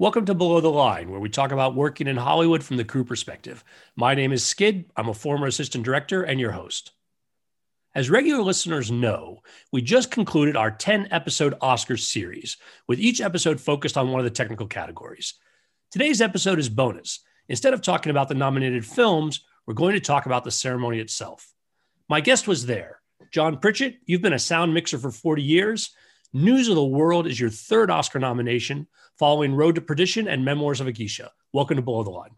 Welcome to Below the Line, where we talk about working in Hollywood from the crew perspective. My name is Skid. I'm a former assistant director and your host. As regular listeners know, we just concluded our 10 episode Oscars series, with each episode focused on one of the technical categories. Today's episode is bonus. Instead of talking about the nominated films, we're going to talk about the ceremony itself. My guest was there. John Pritchett, you've been a sound mixer for 40 years. News of the World is your third Oscar nomination, following Road to Perdition and Memoirs of a Geisha. Welcome to Below the Line.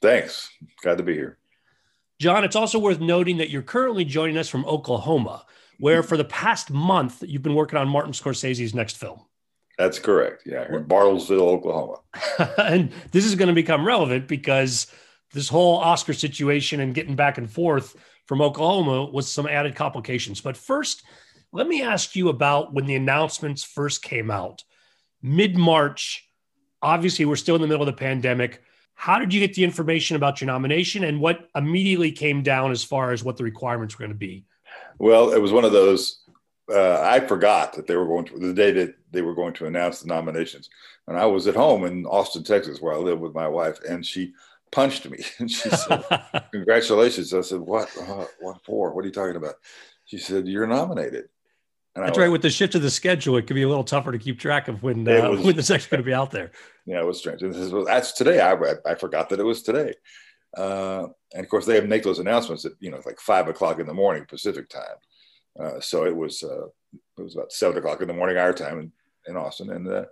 Thanks. Glad to be here. John, it's also worth noting that you're currently joining us from Oklahoma, where for the past month you've been working on Martin Scorsese's next film. That's correct. Yeah, in Bartlesville, Oklahoma. and this is going to become relevant because this whole Oscar situation and getting back and forth from Oklahoma was some added complications. But first, let me ask you about when the announcements first came out mid March. Obviously, we're still in the middle of the pandemic. How did you get the information about your nomination and what immediately came down as far as what the requirements were going to be? Well, it was one of those. Uh, I forgot that they were going to the day that they were going to announce the nominations, and I was at home in Austin, Texas, where I live with my wife, and she punched me and she said, "Congratulations!" I said, "What? Uh, what for? What are you talking about?" She said, "You're nominated." And That's right. With the shift of the schedule, it could be a little tougher to keep track of when uh, was, when the section's going to be out there. Yeah, it was strange. This is, that's today. I I forgot that it was today. Uh, and of course, they make those announcements at you know like five o'clock in the morning Pacific time. Uh, so it was uh, it was about seven o'clock in the morning our time in, in Austin, and uh,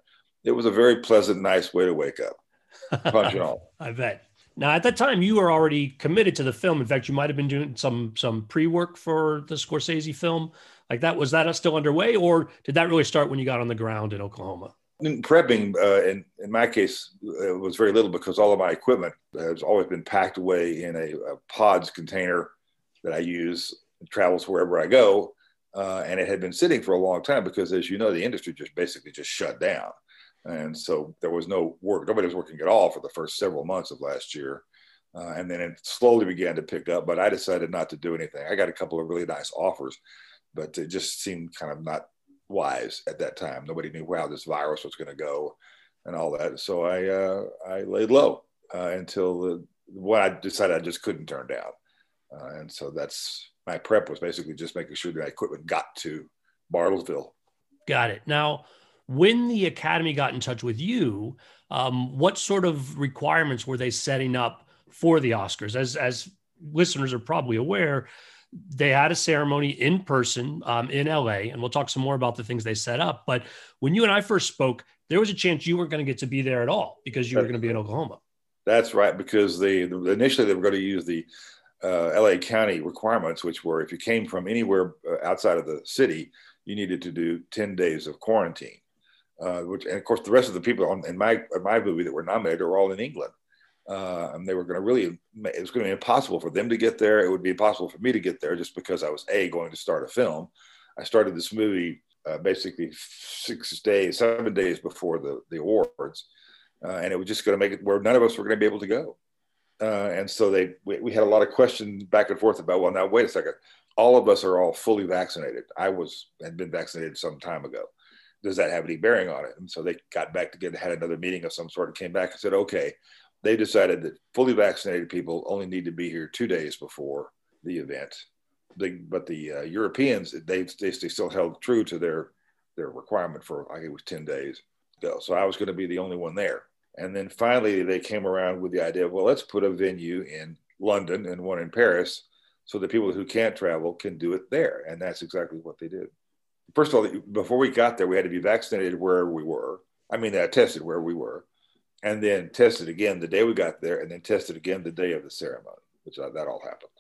it was a very pleasant, nice way to wake up. Punch and all. I bet. Now, at that time, you were already committed to the film. In fact, you might have been doing some some pre work for the Scorsese film. Like that, was that still underway, or did that really start when you got on the ground in Oklahoma? In prepping, uh, in in my case, it was very little because all of my equipment has always been packed away in a, a pods container that I use. Travels wherever I go, uh, and it had been sitting for a long time because, as you know, the industry just basically just shut down, and so there was no work. Nobody was working at all for the first several months of last year. Uh, and then it slowly began to pick up, but I decided not to do anything. I got a couple of really nice offers but it just seemed kind of not wise at that time. Nobody knew how this virus was going to go and all that. So I uh, I laid low uh, until the, what I decided I just couldn't turn down. Uh, and so that's my prep was basically just making sure that equipment got to Bartlesville. Got it. Now, when the Academy got in touch with you, um, what sort of requirements were they setting up for the Oscars? As as listeners are probably aware, they had a ceremony in person um, in LA, and we'll talk some more about the things they set up. But when you and I first spoke, there was a chance you weren't going to get to be there at all because you were going to be in Oklahoma. That's right, because they initially they were going to use the uh, LA County requirements, which were if you came from anywhere uh, outside of the city, you needed to do ten days of quarantine. Uh, which, and of course, the rest of the people on, in my in my movie that were nominated are all in England uh, and they were going to really it was going to be impossible for them to get there. It would be impossible for me to get there just because i was a going to start a film. I started this movie uh, basically six days seven days before the, the awards uh, and it was just going to make it where none of us were going to be able to go. Uh, and so they we, we, had a lot of questions back and forth about well now wait a second. All of us are all fully vaccinated. I was had been vaccinated some time ago. Does that have any bearing on it? And so they got back together had another meeting of some sort and came back and said okay they decided that fully vaccinated people only need to be here two days before the event. But the uh, Europeans, they, they, still held true to their their requirement for I think it was ten days ago. So I was going to be the only one there. And then finally, they came around with the idea of well, let's put a venue in London and one in Paris, so the people who can't travel can do it there. And that's exactly what they did. First of all, before we got there, we had to be vaccinated wherever we were. I mean, uh, tested where we were and then tested again the day we got there, and then tested again the day of the ceremony, which uh, that all happened.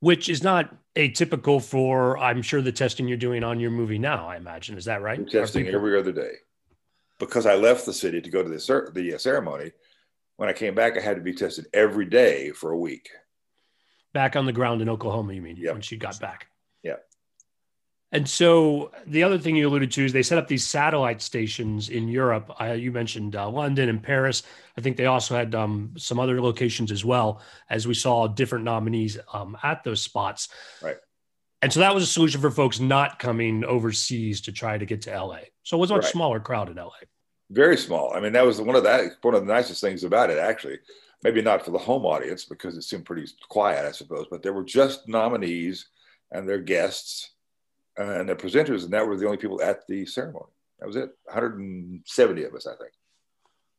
Which is not atypical for, I'm sure, the testing you're doing on your movie now. I imagine is that right? We're testing every other day, because I left the city to go to the the uh, ceremony. When I came back, I had to be tested every day for a week. Back on the ground in Oklahoma, you mean? Yeah. When she got back. And so the other thing you alluded to is they set up these satellite stations in Europe. You mentioned uh, London and Paris. I think they also had um, some other locations as well, as we saw different nominees um, at those spots. Right. And so that was a solution for folks not coming overseas to try to get to LA. So it was a much right. smaller crowd in LA. Very small. I mean, that was one of that one of the nicest things about it, actually. Maybe not for the home audience because it seemed pretty quiet, I suppose, but there were just nominees and their guests uh, and the presenters, and that were the only people at the ceremony. That was it. 170 of us, I think.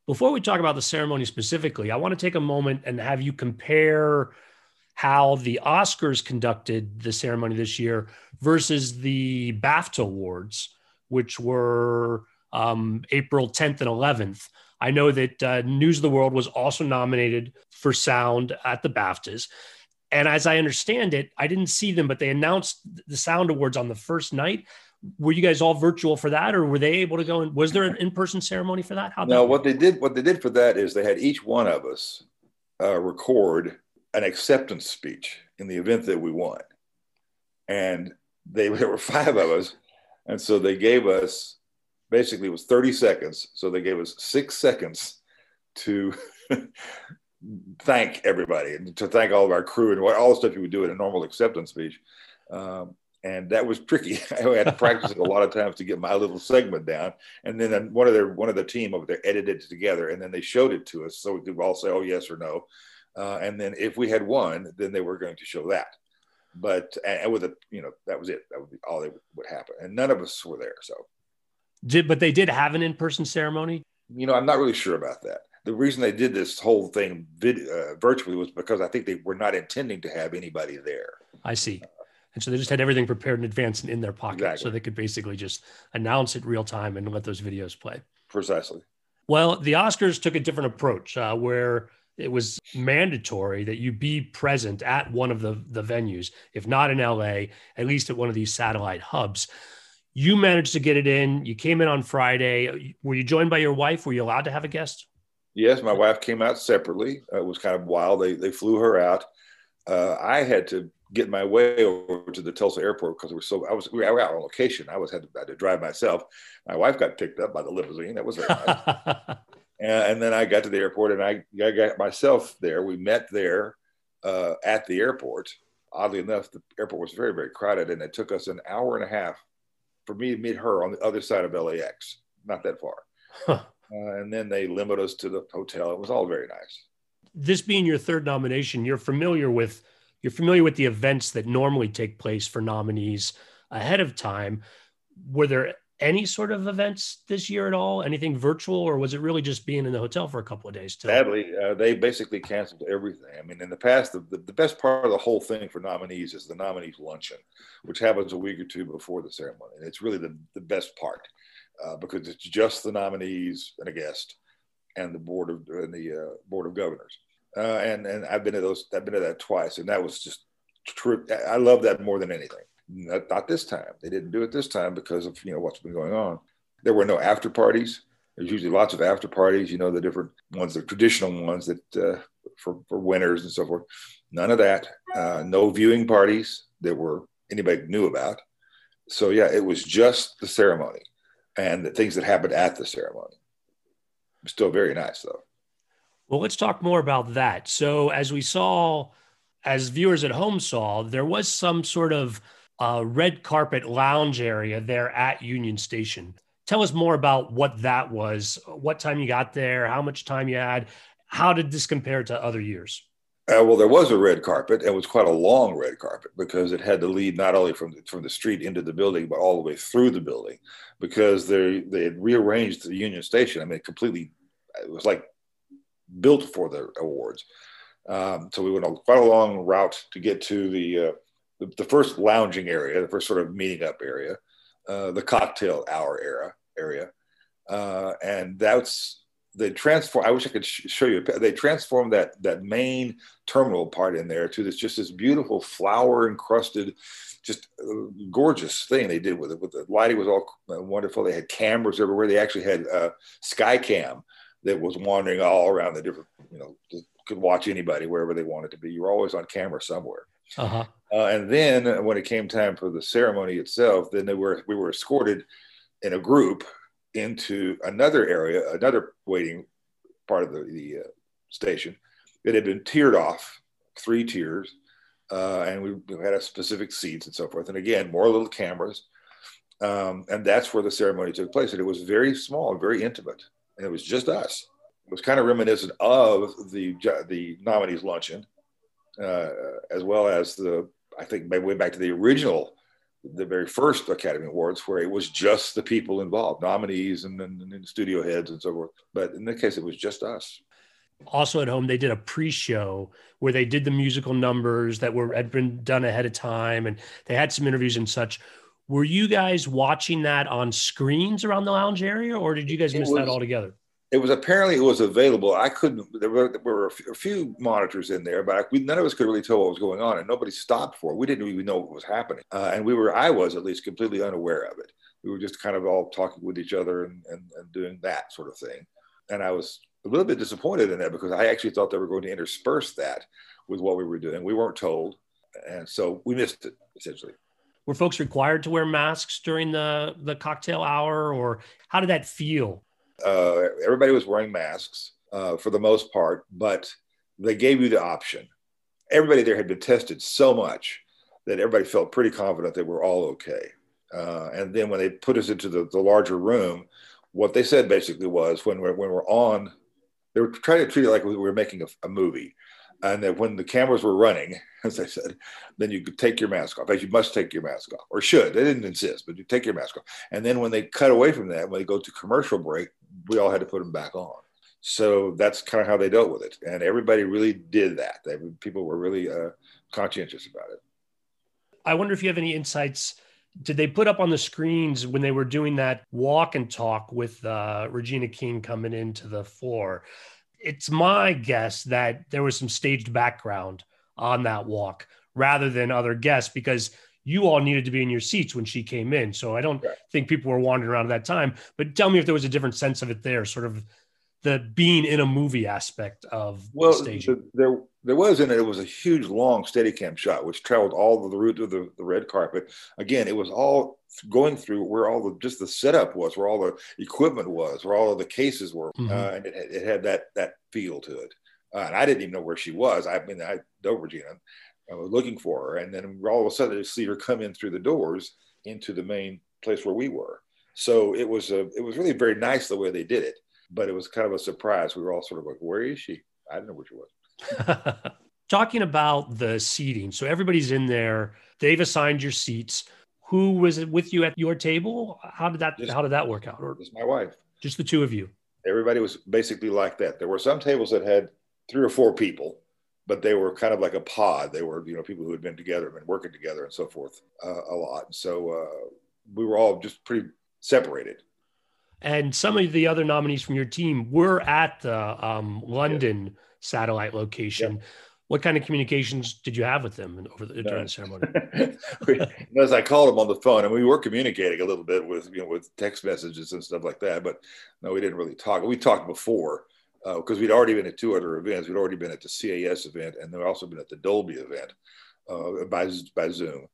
Before we talk about the ceremony specifically, I want to take a moment and have you compare how the Oscars conducted the ceremony this year versus the BAFTA Awards, which were um, April 10th and 11th. I know that uh, News of the World was also nominated for sound at the BAFTAs. And as I understand it, I didn't see them, but they announced the Sound Awards on the first night. Were you guys all virtual for that, or were they able to go? And was there an in-person ceremony for that? How what they did, what they did for that is they had each one of us uh, record an acceptance speech in the event that we won, and they there were five of us, and so they gave us basically it was 30 seconds. So they gave us six seconds to thank everybody and to thank all of our crew and all the stuff you would do in a normal acceptance speech. Um, and that was tricky. I had to practice it a lot of times to get my little segment down. And then one of their one of the team over there edited it together, and then they showed it to us, so we could all say, "Oh, yes" or "no." Uh, and then if we had won, then they were going to show that. But and with a you know that was it. That would be all that would happen. And none of us were there, so did but they did have an in-person ceremony? You know, I'm not really sure about that. The reason they did this whole thing vid- uh, virtually was because I think they were not intending to have anybody there. I see. And so they just had everything prepared in advance and in their pocket. Exactly. So they could basically just announce it real time and let those videos play. Precisely. Well, the Oscars took a different approach uh, where it was mandatory that you be present at one of the, the venues, if not in LA, at least at one of these satellite hubs. You managed to get it in. You came in on Friday. Were you joined by your wife? Were you allowed to have a guest? Yes, my wife came out separately. Uh, it was kind of wild. They they flew her out. Uh, I had to get my way over to the Tulsa airport because we were so I was we were out on location. I was had to, had to drive myself. My wife got picked up by the limousine. That was very nice. and, and, then I got to the airport and I, I got myself there. We met there uh, at the airport. Oddly enough, the airport was very very crowded, and it took us an hour and a half for me to meet her on the other side of LAX, not that far. Huh. Uh, and then they limit us to the hotel. It was all very nice. This being your third nomination, you're familiar with you're familiar with the events that normally take place for nominees ahead of time. Were there any sort of events this year at all? Anything virtual, or was it really just being in the hotel for a couple of days? Too? Sadly, uh, they basically canceled everything. I mean, in the past, the, the, the, best part of the whole thing for nominees is the nominees luncheon, which happens a week or two before the ceremony. And it's really the, the best part uh, because it's just the nominees and a guest and the board of and the uh, board of governors. Uh, and and I've been to those. I've been to that twice, and that was just true. I love that more than anything. Not, not this time. They didn't do it this time because of you know what's been going on. There were no after parties. There's usually lots of after parties. You know the different ones, the traditional ones that uh, for for winners and so forth. None of that. Uh, no viewing parties that were anybody knew about. So yeah, it was just the ceremony and the things that happened at the ceremony. Still very nice though. Well, let's talk more about that. So as we saw, as viewers at home saw, there was some sort of uh, red carpet lounge area there at Union Station. Tell us more about what that was, what time you got there, how much time you had. How did this compare to other years? Uh, well, there was a red carpet. And it was quite a long red carpet because it had to lead not only from the, from the street into the building, but all the way through the building because they they had rearranged the Union Station. I mean, completely. It was like built for the awards. Um, so we went a, quite a long route to get to the uh, the, the, first lounging area, the first sort of meeting up area, uh, the cocktail hour era area, uh, and that's they transform. I wish I could sh- show you. They transformed that that main terminal part in there to this just this beautiful flower encrusted, just uh, gorgeous thing they did with it. With the lighting was all uh, wonderful. They had cameras everywhere. They actually had uh, Skycam that was wandering all around the different. You know, could watch anybody wherever they wanted to be. You were always on camera somewhere. Uh-huh. Uh, and then when it came time for the ceremony itself, then they were we were escorted in a group into another area, another waiting part of the, the uh, station It had been tiered off, three tiers, uh, and we, we had a specific seats and so forth. And again, more little cameras, um, and that's where the ceremony took place. And it was very small, very intimate. and it was just us. It was kind of reminiscent of the the nominees luncheon, uh, as well as the I think maybe way back to the original, the very first Academy Awards, where it was just the people involved, nominees and, and, and studio heads and so forth. But in this case, it was just us. Also at home they did a pre-show where they did the musical numbers that were had been done ahead of time and they had some interviews and such. Were you guys watching that on screens around the lounge area or did you guys miss was, that altogether it was apparently it was available i couldn't there were, there were a, few, monitors in there but we, none of us could really tell what was going on and nobody stopped for it we didn't even know what was happening uh, and we were i was at least completely unaware of it we were just kind of all talking with each other and, and, and doing that sort of thing and i was a little bit disappointed in that because I actually thought they were going to intersperse that with what we were doing. We weren't told, and so we missed it essentially. Were folks required to wear masks during the the cocktail hour, or how did that feel? Uh, everybody was wearing masks uh, for the most part, but they gave you the option. Everybody there had been tested so much that everybody felt pretty confident that we're all okay. Uh, and then when they put us into the, the larger room, what they said basically was when we're when we're on they were trying to treat it like we were making a, a movie. And that when the cameras were running, as I said, then you could take your mask off. As you must take your mask off, or should. They didn't insist, but you take your mask off. And then when they cut away from that, when they go to commercial break, we all had to put them back on. So that's kind of how they dealt with it. And everybody really did that. They, people were really uh, conscientious about it. I wonder if you have any insights did they put up on the screens when they were doing that walk and talk with uh, Regina King coming into the floor? It's my guess that there was some staged background on that walk rather than other guests because you all needed to be in your seats when she came in. So I don't right. think people were wandering around at that time. But tell me if there was a different sense of it there, sort of the being in a movie aspect of well, staging. The, there there was in it. It was a huge, long Steadicam shot, which traveled all the route of the, the red carpet. Again, it was all going through where all the just the setup was, where all the equipment was, where all of the cases were, mm-hmm. uh, and it, it, had that that feel to it. Uh, and I didn't even know where she was. I mean, I know Regina. I was looking for her, and then all of a sudden, I see her come in through the doors into the main place where we were. So it was a, it was really very nice the way they did it but it was kind of a surprise. We were all sort of like, where is she? I didn't know where she was. Talking about the seating. So everybody's in there. They've assigned your seats. Who was with you at your table? How did that just, how did that work out? Or just my wife. Just the two of you. Everybody was basically like that. There were some tables that had three or four people, but they were kind of like a pod. They were, you know, people who had been together, and been working together, and so forth uh, a lot. So uh, we were all just pretty separated and some of the other nominees from your team were at the um, London yeah. satellite location. Yeah. What kind of communications did you have with them over the, during the ceremony? as I called them on the phone, and we were communicating a little bit with you know with text messages and stuff like that. But no, we didn't really talk. We talked before because uh, we'd already been at two other events. We'd already been at the CAS event, and then also been at the Dolby event uh, by by Zoom.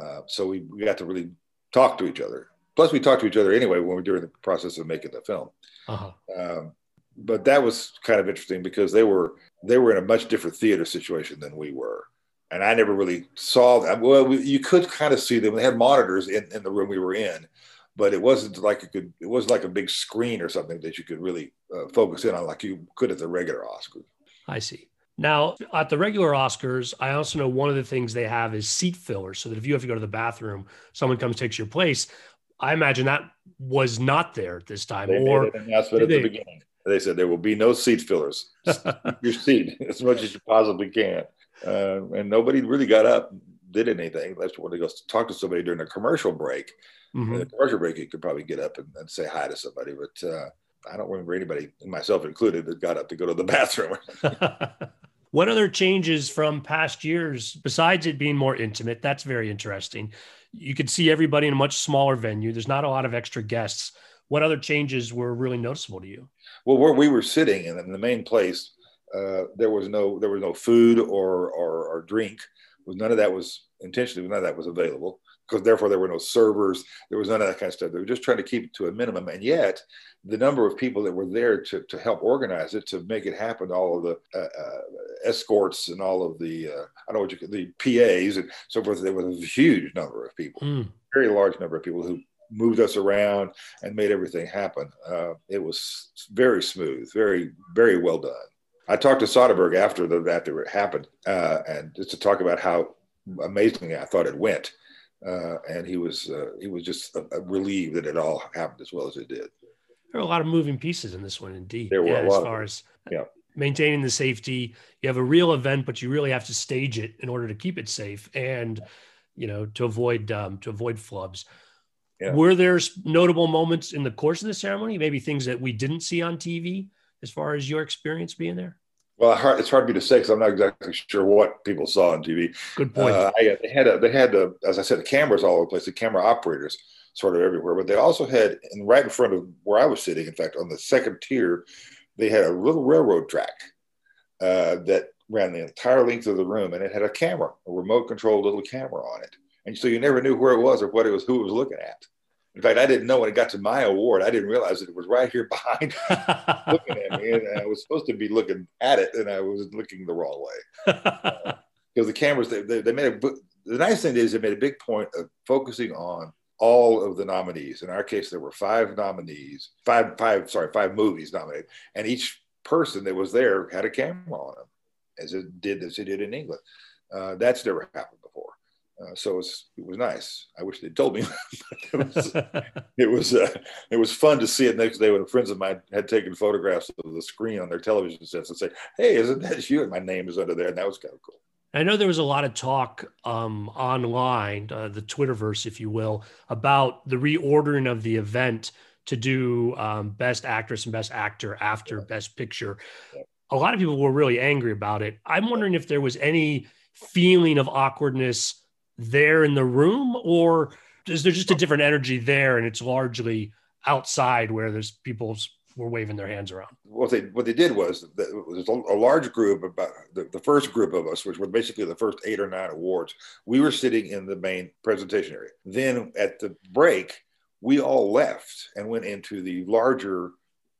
Uh, so we, we got to really talk to each other Plus, we talked to each other anyway when we were during the process of making the film. Uh-huh. Um, but that was kind of interesting because they were they were in a much different theater situation than we were, and I never really saw that. Well, we, you could kind of see them. They had monitors in, in the room we were in, but it wasn't like it could. It wasn't like a big screen or something that you could really uh, focus in on like you could at the regular Oscars. I see. Now, at the regular Oscars, I also know one of the things they have is seat fillers, so that if you have to go to the bathroom, someone comes takes your place. I imagine that was not there this time. They or made an announcement at they, the beginning. They said there will be no seat fillers. your seat as much as you possibly can. Uh, and nobody really got up, did anything. That's when they go talk to somebody during a commercial break. Mm-hmm. In a commercial break, you could probably get up and, and say hi to somebody, but uh, I don't remember anybody, myself included, that got up to go to the bathroom. what other changes from past years besides it being more intimate? That's very interesting you could see everybody in a much smaller venue. There's not a lot of extra guests. What other changes were really noticeable to you? Well, where we were sitting in the main place, uh, there was no there was no food or, or, or drink. None of that was intentionally none of that was available because therefore there were no servers. There was none of that kind of stuff. They were just trying to keep it to a minimum. And yet, the number of people that were there to, to help organize it, to make it happen, all of the uh, uh, escorts and all of the, uh, I don't know what you the PAs and so forth, there was a huge number of people, mm. very large number of people who moved us around and made everything happen. Uh, it was very smooth, very, very well done. I talked to Soderbergh after the, after it happened, uh, and just to talk about how amazingly I thought it went. Uh, and he was uh, he was just uh, relieved that it all happened as well as it did. There are a lot of moving pieces in this one, indeed. There were yeah, as far as yeah. maintaining the safety. You have a real event, but you really have to stage it in order to keep it safe and you know to avoid um, to avoid flubs. Yeah. Were there notable moments in the course of the ceremony? Maybe things that we didn't see on TV, as far as your experience being there. Well, it's hard for me to say because I'm not exactly sure what people saw on TV. Good point. Uh, I, they had a, they had a, as I said, the cameras all over the place, the camera operators sort of everywhere. But they also had, and right in front of where I was sitting, in fact, on the second tier, they had a little railroad track uh, that ran the entire length of the room, and it had a camera, a remote controlled little camera on it, and so you never knew where it was or what it was, who it was looking at. In fact, I didn't know when it got to my award. I didn't realize that it was right here behind, looking at me, and I was supposed to be looking at it, and I was looking the wrong way. Because uh, the cameras, they, they, they made a. The nice thing is, they made a big point of focusing on all of the nominees. In our case, there were five nominees, five, five, sorry, five movies nominated, and each person that was there had a camera on them, as it did as it did in England. Uh, that's never happened before. Uh, so it was, it was nice. I wish they'd told me. it was it was, uh, it was fun to see it next day when friends of mine had taken photographs of the screen on their television sets and say, "Hey, isn't that you?" And my name is under there, and that was kind of cool. I know there was a lot of talk um, online, uh, the Twitterverse, if you will, about the reordering of the event to do um, Best Actress and Best Actor after yeah. Best Picture. Yeah. A lot of people were really angry about it. I'm wondering if there was any feeling of awkwardness there in the room, or is there just a different energy there and it's largely outside where there's people's were waving their hands around. What they what they did was that was a, large group about the, the first group of us, which were basically the first eight or nine awards. We were sitting in the main presentation area. Then at the break, we all left and went into the larger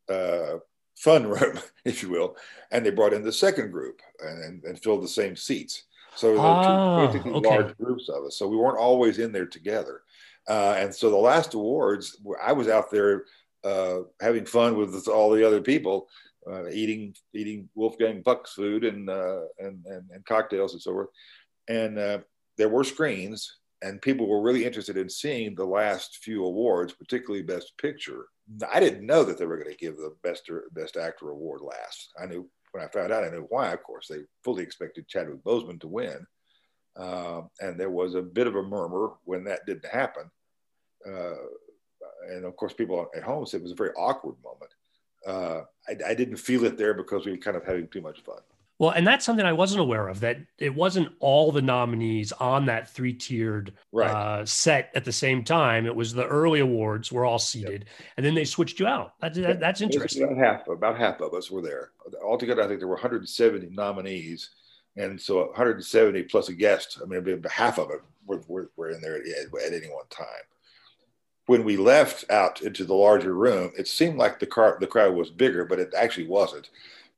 uh, fun room, if you will, and they brought in the second group and, and, and filled the same seats. So there were two ah, basically okay. large groups of us. So we weren't always in there together. Uh, and so the last awards, I was out there uh, having fun with all the other people, uh, eating eating Wolfgang Puck's food and, uh, and, and and cocktails and so forth. And uh, there were screens, and people were really interested in seeing the last few awards, particularly Best Picture. I didn't know that they were going to give the Best Best Actor award last. I knew when I found out, I knew why. Of course, they fully expected Chadwick Boseman to win, uh, and there was a bit of a murmur when that didn't happen. Uh, and of course, people at home said it was a very awkward moment. Uh, I, I, didn't feel it there because we were kind of having too much fun. Well, and that's something I wasn't aware of that it wasn't all the nominees on that three tiered right. uh, set at the same time. It was the early awards were all seated, yep. and then they switched you out. That, that, that's interesting. About half, about half of us were there. Altogether, I think there were 170 nominees, and so 170 plus a guest. I mean, half of it were, were, were in there at, at any one time when we left out into the larger room, it seemed like the car the crowd was bigger, but it actually wasn't.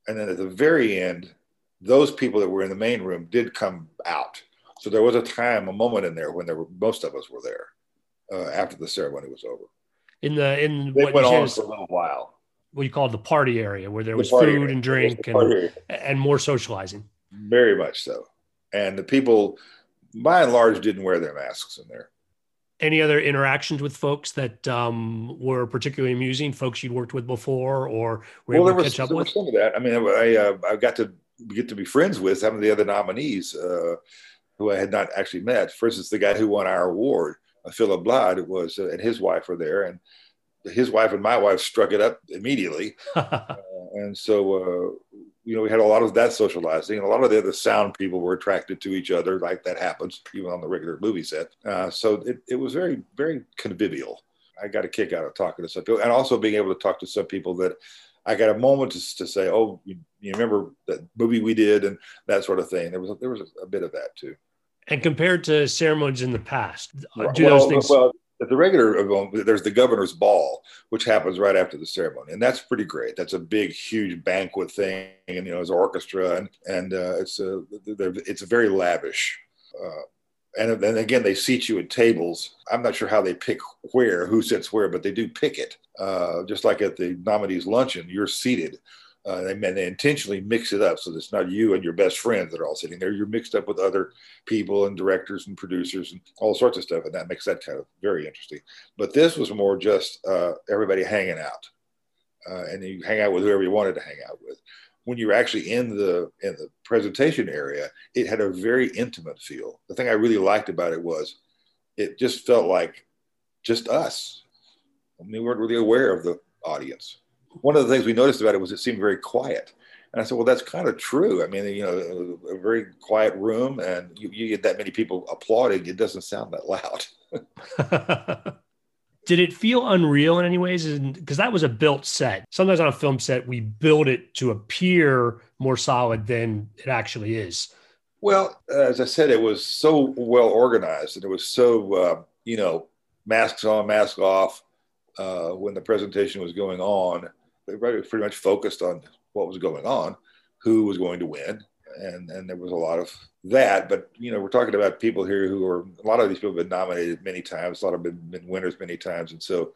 And then at the very end, those people that were in the main room did come out. So there was a time, a moment in there when there were most of us were there uh, after the ceremony was over. In the in it what went on for a little while. What you call the party area, where there was food area. and drink and, and more socializing. Very much so. And the people, by and large, didn't wear their masks in there any other interactions with folks that um, were particularly amusing? Folks you'd worked with before, or were well, able to catch up with? some of that. I mean, I uh, I got to get to be friends with some of the other nominees uh, who I had not actually met. For instance, the guy who won our award, uh, Phillip Bladh, was uh, and his wife were there, and his wife and my wife struck it up immediately, uh, and so uh, you know, we had a lot of that socializing, and a lot of the other sound people were attracted to each other, like that happens even on the regular movie set. Uh, so it, it was very, very convivial. I got a kick out of talking to some people, and also being able to talk to some people that I got a moment to, to say, "Oh, you, you, remember that movie we did?" and that sort of thing. There was there was a, a bit of that too. And compared to ceremonies in the past, do well, those things? Well, at the regular there's the governor's ball, which happens right after the ceremony, and that's pretty great. That's a big, huge banquet thing, and you know, there's orchestra, and and uh, it's a it's a very lavish. Uh, and then again they seat you at tables. I'm not sure how they pick where who sits where but they do pick it. Uh, just like at the nominees luncheon you're seated. Uh, they, they intentionally mix it up so that it's not you and your best friends that are all sitting there. You're mixed up with other people and directors and producers and all sorts of stuff and that makes that kind of very interesting. But this was more just uh, everybody hanging out. Uh, and you hang out with whoever you wanted to hang out with when you were actually in the in the presentation area, it had a very intimate feel. The thing I really liked about it was it just felt like just us. I mean, we weren't really aware of the audience. One of the things we noticed about it was it seemed very quiet. And I said, well, that's kind of true. I mean, you know, a very quiet room and you, you get that many people applauding, it doesn't sound that loud. did it feel unreal in any ways? Because that was a built set. Sometimes on a film set, we build it to appear more solid than it actually is. Well, as I said, it was so well organized and it was so, uh, you know, masks on, mask off uh, when the presentation was going on. Everybody was pretty much focused on what was going on, who was going to win. And, and there was a lot of that, but you know, we're talking about people here who are a lot of these people have been nominated many times, a lot of been, been winners many times, and so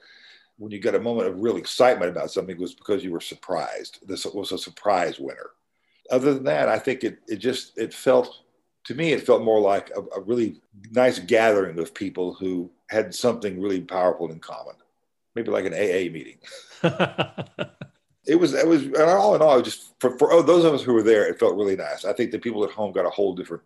when you got a moment of real excitement about something, it was because you were surprised. This was a surprise winner. Other than that, I think it it just it felt to me it felt more like a, a really nice gathering of people who had something really powerful in common, maybe like an AA meeting. it was it was and all in all just for, for oh, those of us who were there it felt really nice. I think the people at home got a whole different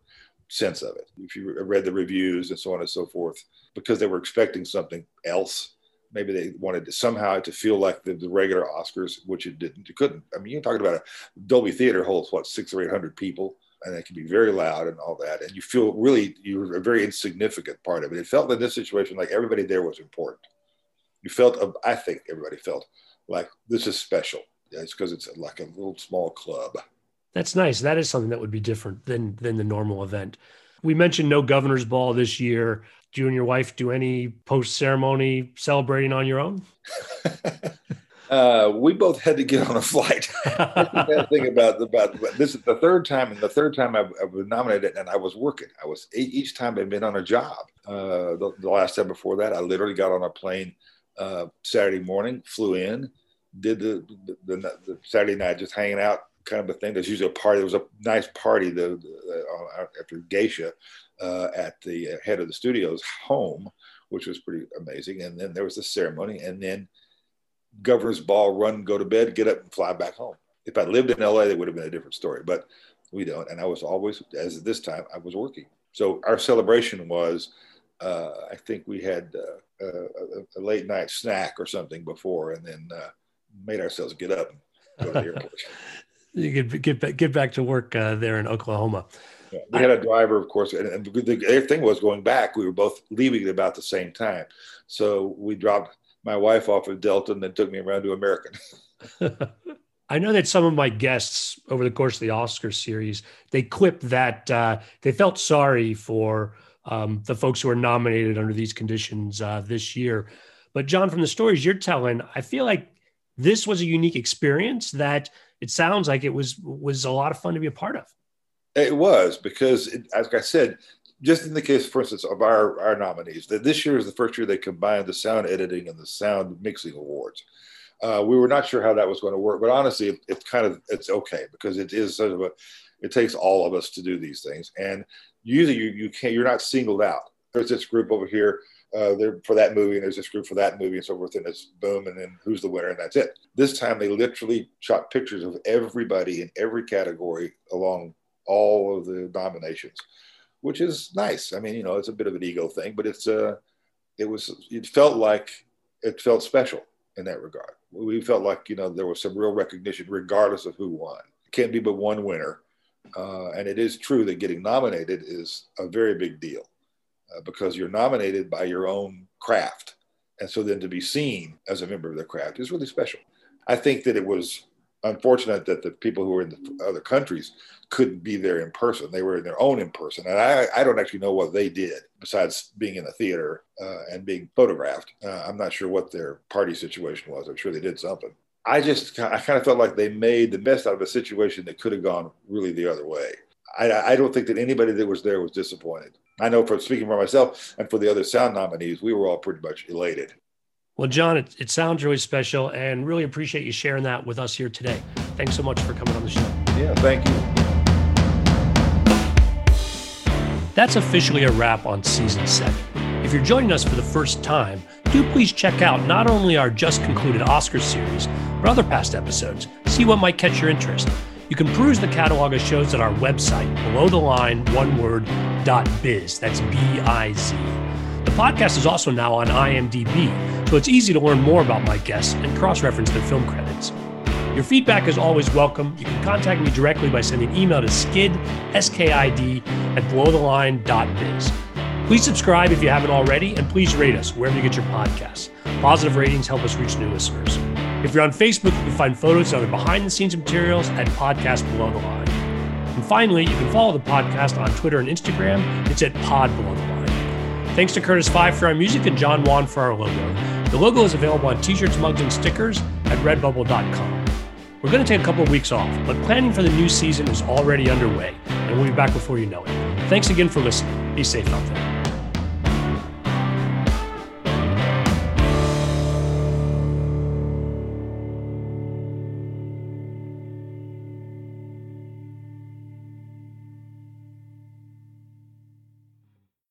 sense of it. If you read the reviews and so on and so forth because they were expecting something else. Maybe they wanted to somehow to feel like the, the regular oscars which it didn't it couldn't. I mean you're talking about a dolby theater holds what six or eight hundred people and it can be very loud and all that and you feel really you're a very insignificant part of it. It felt in this situation like everybody there was important. You felt i think everybody felt like this is special. It's because it's like a little small club. That's nice. That is something that would be different than than the normal event. We mentioned no governor's ball this year. Do you and your wife do any post ceremony celebrating on your own? uh, we both had to get on a flight. the thing about about this is the third time, and the third time I've, I've, been nominated, and I was working. I was each time I've been on a job. Uh, the, the, last time before that, I literally got on a plane uh, Saturday morning, flew in, did the the, the Saturday night just hanging out kind of a thing. There's usually a party. There was a nice party the, the uh, after Geisha uh, at the head of the studio's home, which was pretty amazing. And then there was the ceremony, and then governor's ball, run, go to bed, get up, and fly back home. If I lived in LA, that would have been a different story, but we don't. And I was always, as this time, I was working. So our celebration was, uh, I think we had uh, a, a, late night snack or something before, and then uh, made ourselves get up and go to the airport. you could get back, get back to work uh, there in Oklahoma. Yeah, we had a driver, of course, and, and the thing was going back. We were both leaving at about the same time, so we dropped my wife off at Delta and then took me around to American. I know that some of my guests over the course of the Oscar series they quipped that uh, they felt sorry for um, the folks who are nominated under these conditions uh, this year. But John, from the stories you're telling, I feel like this was a unique experience that it sounds like it was was a lot of fun to be a part of. It was because, it, as I said, just in the case, for instance, of our our nominees, that this year is the first year they combined the sound editing and the sound mixing awards. Uh, we were not sure how that was going to work, but honestly, it, it's kind of it's okay because it is sort of a it takes all of us to do these things, and usually you, you can't, you're not singled out. There's this group over here uh, there for that movie, and there's this group for that movie, and so forth, and it's boom, and then who's the winner, and that's it. This time they literally shot pictures of everybody in every category along all of the nominations, which is nice. I mean, you know, it's a bit of an ego thing, but it's uh, it was it felt like it felt special in that regard. We felt like you know there was some real recognition, regardless of who won. It can't be but one winner, uh, and it is true that getting nominated is a very big deal uh, because you're nominated by your own craft. And so then to be seen as a member of the craft is really special. I think that it was unfortunate that the people who were in the other countries couldn't be there in person. They were in their own in person. And I, I don't actually know what they did besides being in the theater uh, and being photographed. Uh, I'm not sure what their party situation was. I'm sure they did something. I just I kind of felt like they made the best out of a situation that could have gone really the other way. I, I don't think that anybody that was there was disappointed. I know for speaking for myself and for the other sound nominees, we were all pretty much elated. Well, John, it, it sounds really special and really appreciate you sharing that with us here today. Thanks so much for coming on the show. Yeah, thank you. That's officially a wrap on season seven. If you're joining us for the first time, do please check out not only our just concluded Oscars series, but other past episodes. See what might catch your interest. You can peruse the catalog of shows at our website, below the line, one word, dot biz. That's B I Z. The podcast is also now on IMDb, so it's easy to learn more about my guests and cross reference their film credits. Your feedback is always welcome. You can contact me directly by sending email to skid, S-K-I-D, at belowtheline.biz. Please subscribe if you haven't already, and please rate us wherever you get your podcasts. Positive ratings help us reach new listeners. If you're on Facebook, you can find photos and other behind the scenes materials at Podcast Below the Line. And finally, you can follow the podcast on Twitter and Instagram. It's at Pod Below the Line. Thanks to Curtis Five for our music and John Wan for our logo. The logo is available on t shirts, mugs, and stickers at redbubble.com. We're going to take a couple of weeks off, but planning for the new season is already underway, and we'll be back before you know it. Thanks again for listening. Be safe out there.